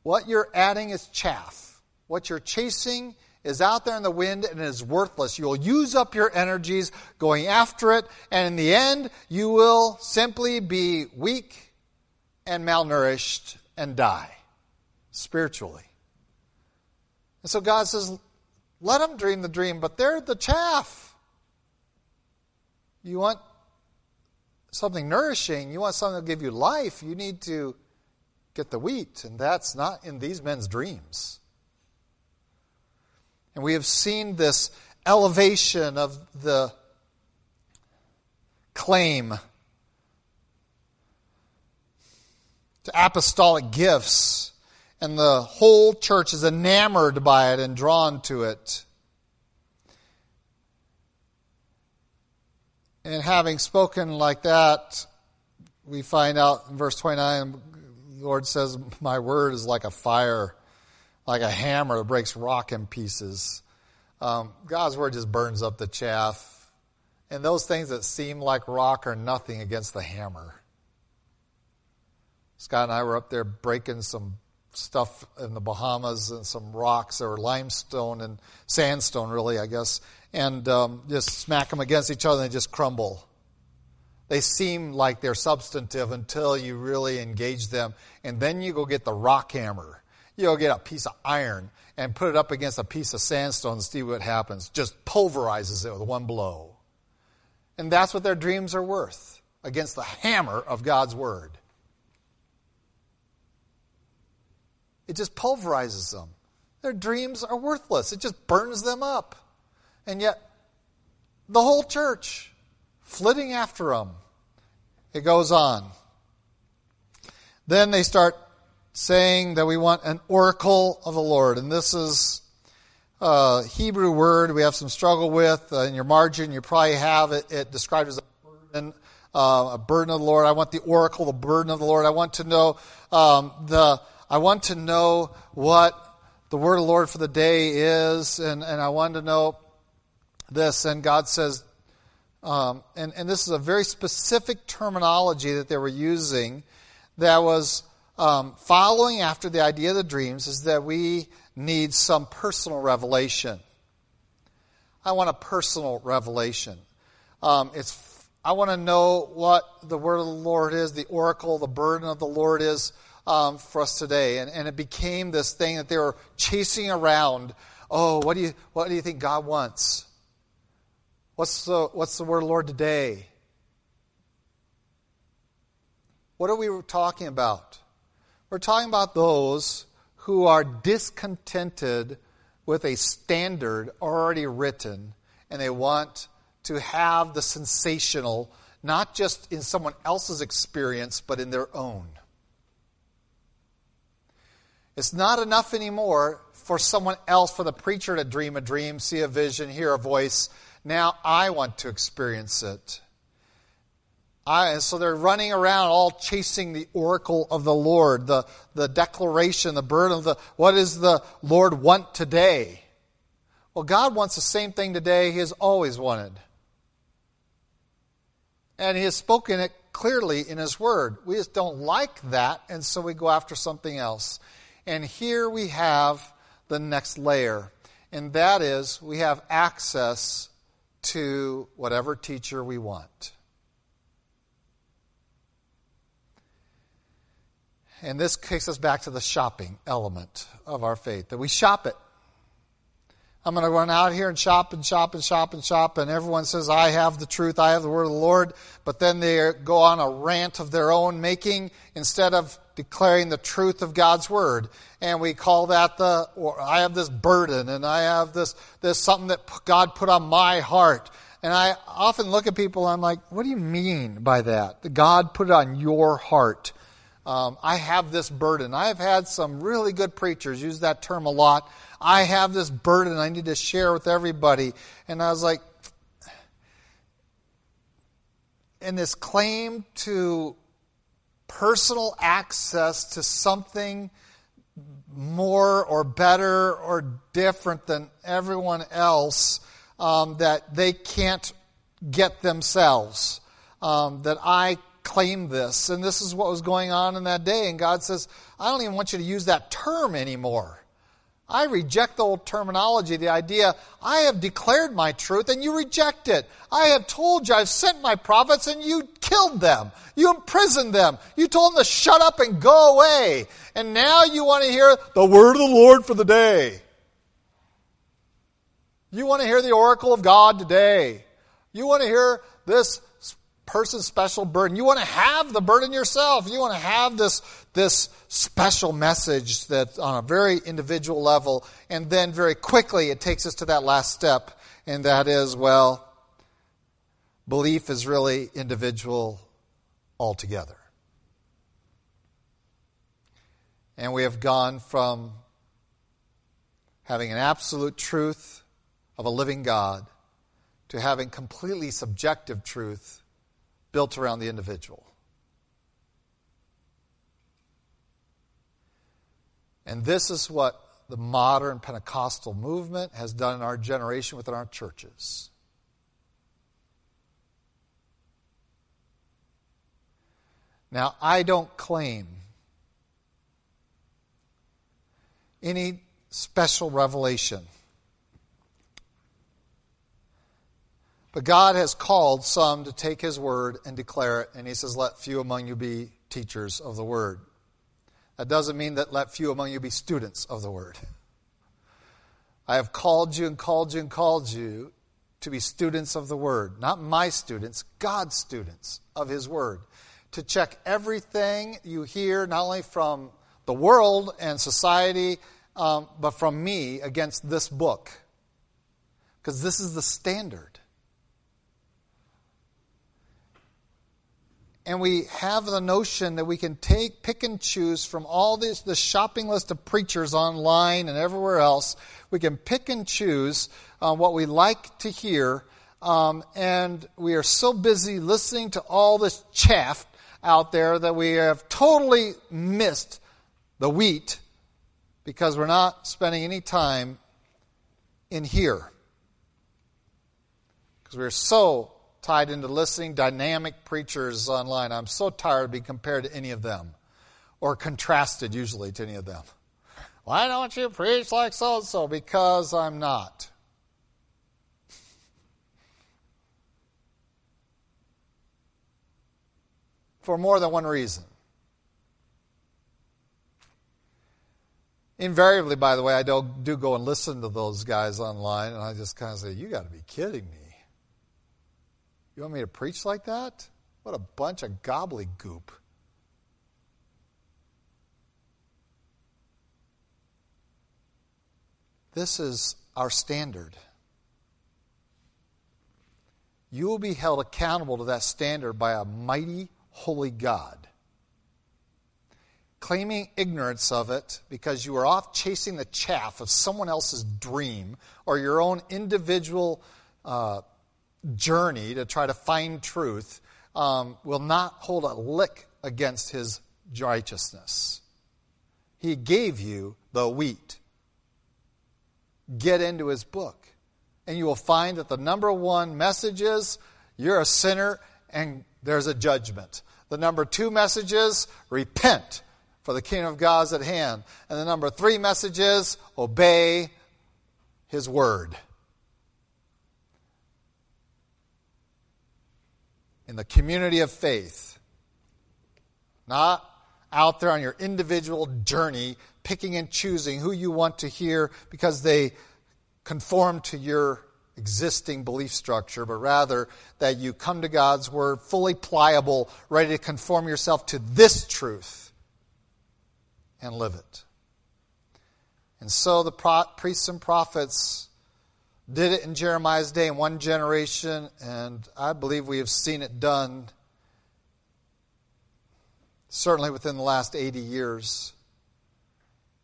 What you're adding is chaff. What you're chasing is out there in the wind and is worthless. You'll use up your energies going after it, and in the end, you will simply be weak and malnourished and die spiritually. And so God says, let them dream the dream, but they're the chaff. You want something nourishing, you want something to give you life, you need to get the wheat, and that's not in these men's dreams. And we have seen this elevation of the claim to apostolic gifts and the whole church is enamored by it and drawn to it. And having spoken like that, we find out in verse 29, the Lord says, My word is like a fire, like a hammer that breaks rock in pieces. Um, God's word just burns up the chaff. And those things that seem like rock are nothing against the hammer. Scott and I were up there breaking some stuff in the Bahamas and some rocks or limestone and sandstone, really, I guess, and um, just smack them against each other and they just crumble. They seem like they're substantive until you really engage them, and then you go get the rock hammer. You go get a piece of iron and put it up against a piece of sandstone and see what happens. Just pulverizes it with one blow. And that's what their dreams are worth against the hammer of God's word. It just pulverizes them. Their dreams are worthless. It just burns them up. And yet, the whole church flitting after them. It goes on. Then they start saying that we want an oracle of the Lord. And this is a Hebrew word we have some struggle with. Uh, in your margin, you probably have it, it described as a burden, uh, a burden of the Lord. I want the oracle, the burden of the Lord. I want to know um, the. I want to know what the word of the Lord for the day is, and, and I want to know this. And God says, um, and, and this is a very specific terminology that they were using that was um, following after the idea of the dreams is that we need some personal revelation. I want a personal revelation. Um, it's I want to know what the word of the Lord is, the oracle, the burden of the Lord is um, for us today. And, and it became this thing that they were chasing around. Oh, what do you what do you think God wants? What's the what's the word of the Lord today? What are we talking about? We're talking about those who are discontented with a standard already written and they want to have the sensational, not just in someone else's experience, but in their own. It's not enough anymore for someone else, for the preacher to dream a dream, see a vision, hear a voice. Now I want to experience it. I, so they're running around all chasing the oracle of the Lord, the, the declaration, the burden of the, what does the Lord want today? Well, God wants the same thing today He has always wanted. And He has spoken it clearly in His Word. We just don't like that, and so we go after something else. And here we have the next layer, and that is we have access to whatever teacher we want. And this takes us back to the shopping element of our faith, that we shop it. I'm going to run out here and shop and shop and shop and shop, and everyone says, I have the truth, I have the word of the Lord, but then they go on a rant of their own making instead of declaring the truth of God's word. And we call that the, I have this burden, and I have this, this something that God put on my heart. And I often look at people, I'm like, what do you mean by that? God put it on your heart. Um, I have this burden. I've had some really good preachers use that term a lot. I have this burden I need to share with everybody. And I was like, in this claim to personal access to something more or better or different than everyone else um, that they can't get themselves. Um, that I claim this. And this is what was going on in that day. And God says, I don't even want you to use that term anymore. I reject the old terminology, the idea, I have declared my truth and you reject it. I have told you, I've sent my prophets and you killed them. You imprisoned them. You told them to shut up and go away. And now you want to hear the word of the Lord for the day. You want to hear the oracle of God today. You want to hear this person's special burden. You want to have the burden yourself. You want to have this, this special message that on a very individual level. And then very quickly it takes us to that last step. And that is, well, belief is really individual altogether. And we have gone from having an absolute truth of a living God to having completely subjective truth built around the individual. And this is what the modern Pentecostal movement has done in our generation within our churches. Now, I don't claim any special revelation But God has called some to take His word and declare it, and He says, Let few among you be teachers of the word. That doesn't mean that let few among you be students of the word. I have called you and called you and called you to be students of the Word. Not my students, God's students of His Word. To check everything you hear, not only from the world and society, um, but from me against this book. Because this is the standard. And we have the notion that we can take, pick and choose from all this, the shopping list of preachers online and everywhere else. We can pick and choose uh, what we like to hear, um, and we are so busy listening to all this chaff out there that we have totally missed the wheat because we're not spending any time in here. Because we're so tied into listening dynamic preachers online. I'm so tired of being compared to any of them or contrasted usually to any of them. Why don't you preach like so and so? Because I'm not. For more than one reason. Invariably, by the way, I do, do go and listen to those guys online, and I just kind of say, You got to be kidding me. You want me to preach like that? What a bunch of gobbledygook. This is our standard. You will be held accountable to that standard by a mighty, holy God. Claiming ignorance of it because you are off chasing the chaff of someone else's dream or your own individual uh, journey to try to find truth um, will not hold a lick against his righteousness. He gave you the wheat. Get into his book. And you will find that the number one message is you're a sinner and there's a judgment. The number two message is repent, for the kingdom of God is at hand. And the number three message is obey his word. In the community of faith, not out there on your individual journey, picking and choosing who you want to hear because they conform to your existing belief structure, but rather that you come to God's Word fully pliable, ready to conform yourself to this truth and live it. And so the pro- priests and prophets did it in Jeremiah's day in one generation, and I believe we have seen it done certainly within the last 80 years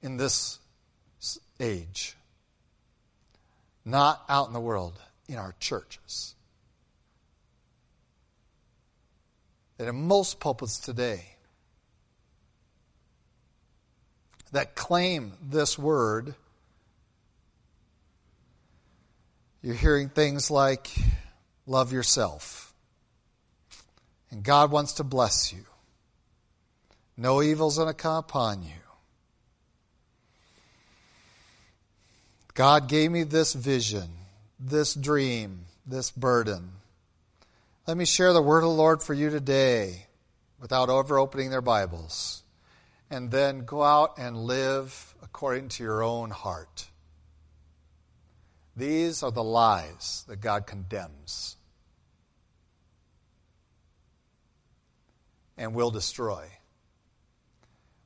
in this age. Not out in the world, in our churches. That in most pulpits today that claim this word You're hearing things like, love yourself. And God wants to bless you. No evil's going to come upon you. God gave me this vision, this dream, this burden. Let me share the word of the Lord for you today without over opening their Bibles. And then go out and live according to your own heart. These are the lies that God condemns and will destroy.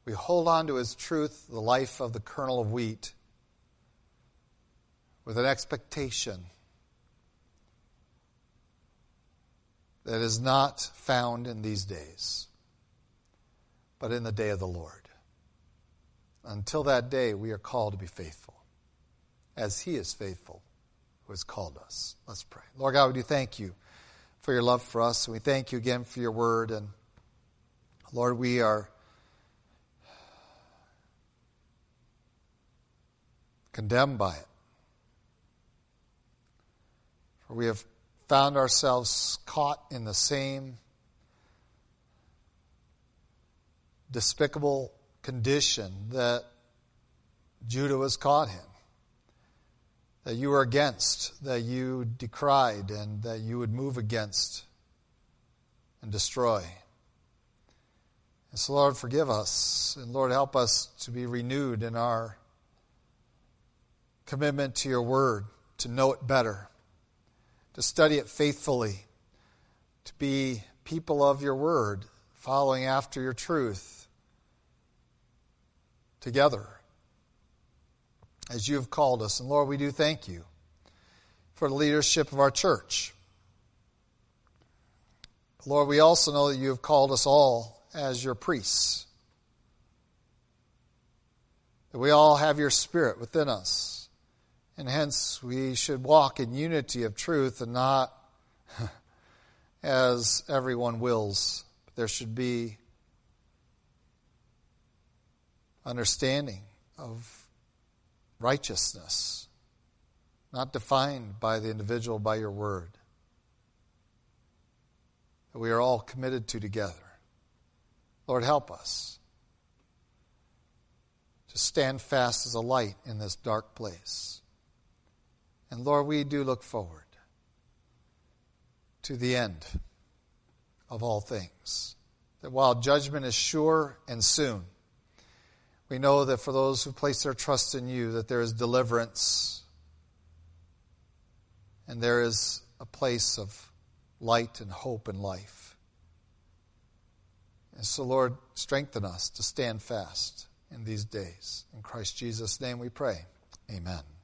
We hold on to His truth, the life of the kernel of wheat, with an expectation that is not found in these days, but in the day of the Lord. Until that day, we are called to be faithful as He is faithful who has called us. Let's pray. Lord God, we do thank you for your love for us. We thank you again for your word. And Lord, we are condemned by it. For we have found ourselves caught in the same despicable condition that Judah was caught in, that you were against, that you decried, and that you would move against and destroy. And so, Lord, forgive us, and Lord, help us to be renewed in our commitment to your word, to know it better, to study it faithfully, to be people of your word, following after your truth together as you have called us. And Lord, we do thank you for the leadership of our church. Lord, we also know that you have called us all as your priests. That we all have your spirit within us. And hence we should walk in unity of truth and not as everyone wills. There should be understanding of righteousness, not defined by the individual by your word, that we are all committed to together. Lord, help us to stand fast as a light in this dark place. And Lord, we do look forward to the end of all things. That while judgment is sure and soon, we know that for those who place their trust in you, that there is deliverance and there is a place of light and hope and life. And so, Lord, strengthen us to stand fast in these days. In Christ Jesus' name we pray. Amen.